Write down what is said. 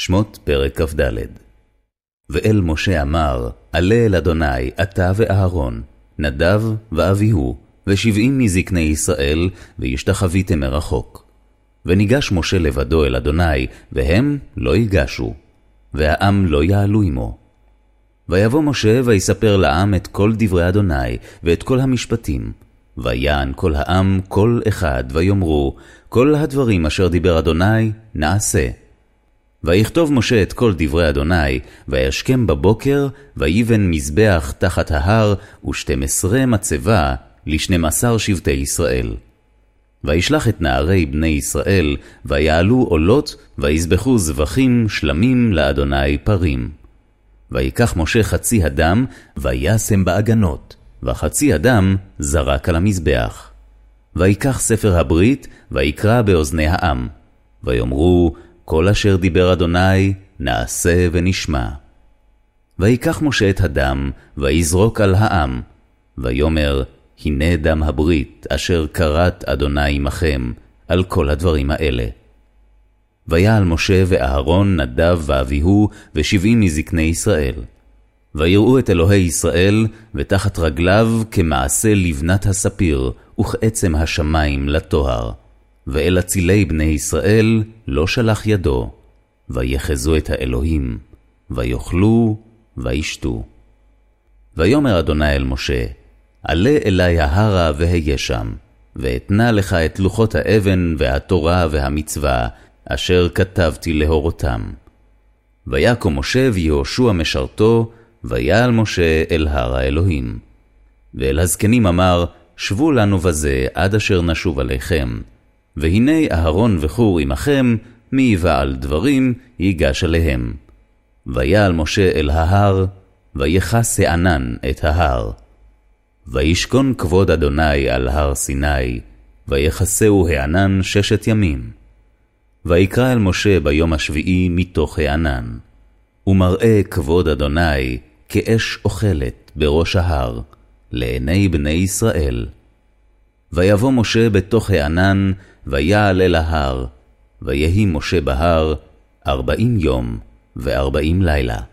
שמות פרק כ"ד ואל משה אמר, עלה אל אדוני, אתה ואהרון, נדב ואביהו, ושבעים מזקני ישראל, והשתחוויתם מרחוק. וניגש משה לבדו אל אדוני, והם לא ייגשו, והעם לא יעלו עמו. ויבוא משה ויספר לעם את כל דברי אדוני, ואת כל המשפטים. ויען כל העם כל אחד, ויאמרו, כל הדברים אשר דיבר אדוני, נעשה. ויכתוב משה את כל דברי אדוני, וישכם בבוקר, ויבן מזבח תחת ההר, ושתים עשרה מצבה לשנים עשר שבטי ישראל. וישלח את נערי בני ישראל, ויעלו עולות, ויזבחו זבחים שלמים לאדוני פרים. ויקח משה חצי הדם, וישם בעגנות, וחצי הדם זרק על המזבח. ויקח ספר הברית, ויקרא באוזני העם. ויאמרו, כל אשר דיבר אדוני, נעשה ונשמע. ויקח משה את הדם, ויזרוק על העם, ויאמר, הנה דם הברית, אשר כרת אדוני עמכם, על כל הדברים האלה. ויעל משה ואהרון, נדב ואביהו, ושבעים מזקני ישראל. ויראו את אלוהי ישראל, ותחת רגליו כמעשה לבנת הספיר, וכעצם השמים לטוהר. ואל אצילי בני ישראל לא שלח ידו, ויחזו את האלוהים, ויאכלו, וישתו. ויאמר אדוני אל משה, עלה אלי ההרה והיה שם, ואתנה לך את לוחות האבן והתורה והמצווה, אשר כתבתי להורותם. ויקום משה ויהושע משרתו, ויעל משה אל הר האלוהים. ואל הזקנים אמר, שבו לנו בזה עד אשר נשוב עליכם, והנה אהרון וחור עמכם, מי יבעל דברים, ייגש עליהם. ויעל משה אל ההר, ויכס הענן את ההר. וישכון כבוד אדוני על הר סיני, ויכסהו הענן ששת ימים. ויקרא אל משה ביום השביעי מתוך הענן, ומראה כבוד אדוני כאש אוכלת בראש ההר, לעיני בני ישראל. ויבוא משה בתוך הענן, ויעל אל ההר, ויהי משה בהר ארבעים יום וארבעים לילה.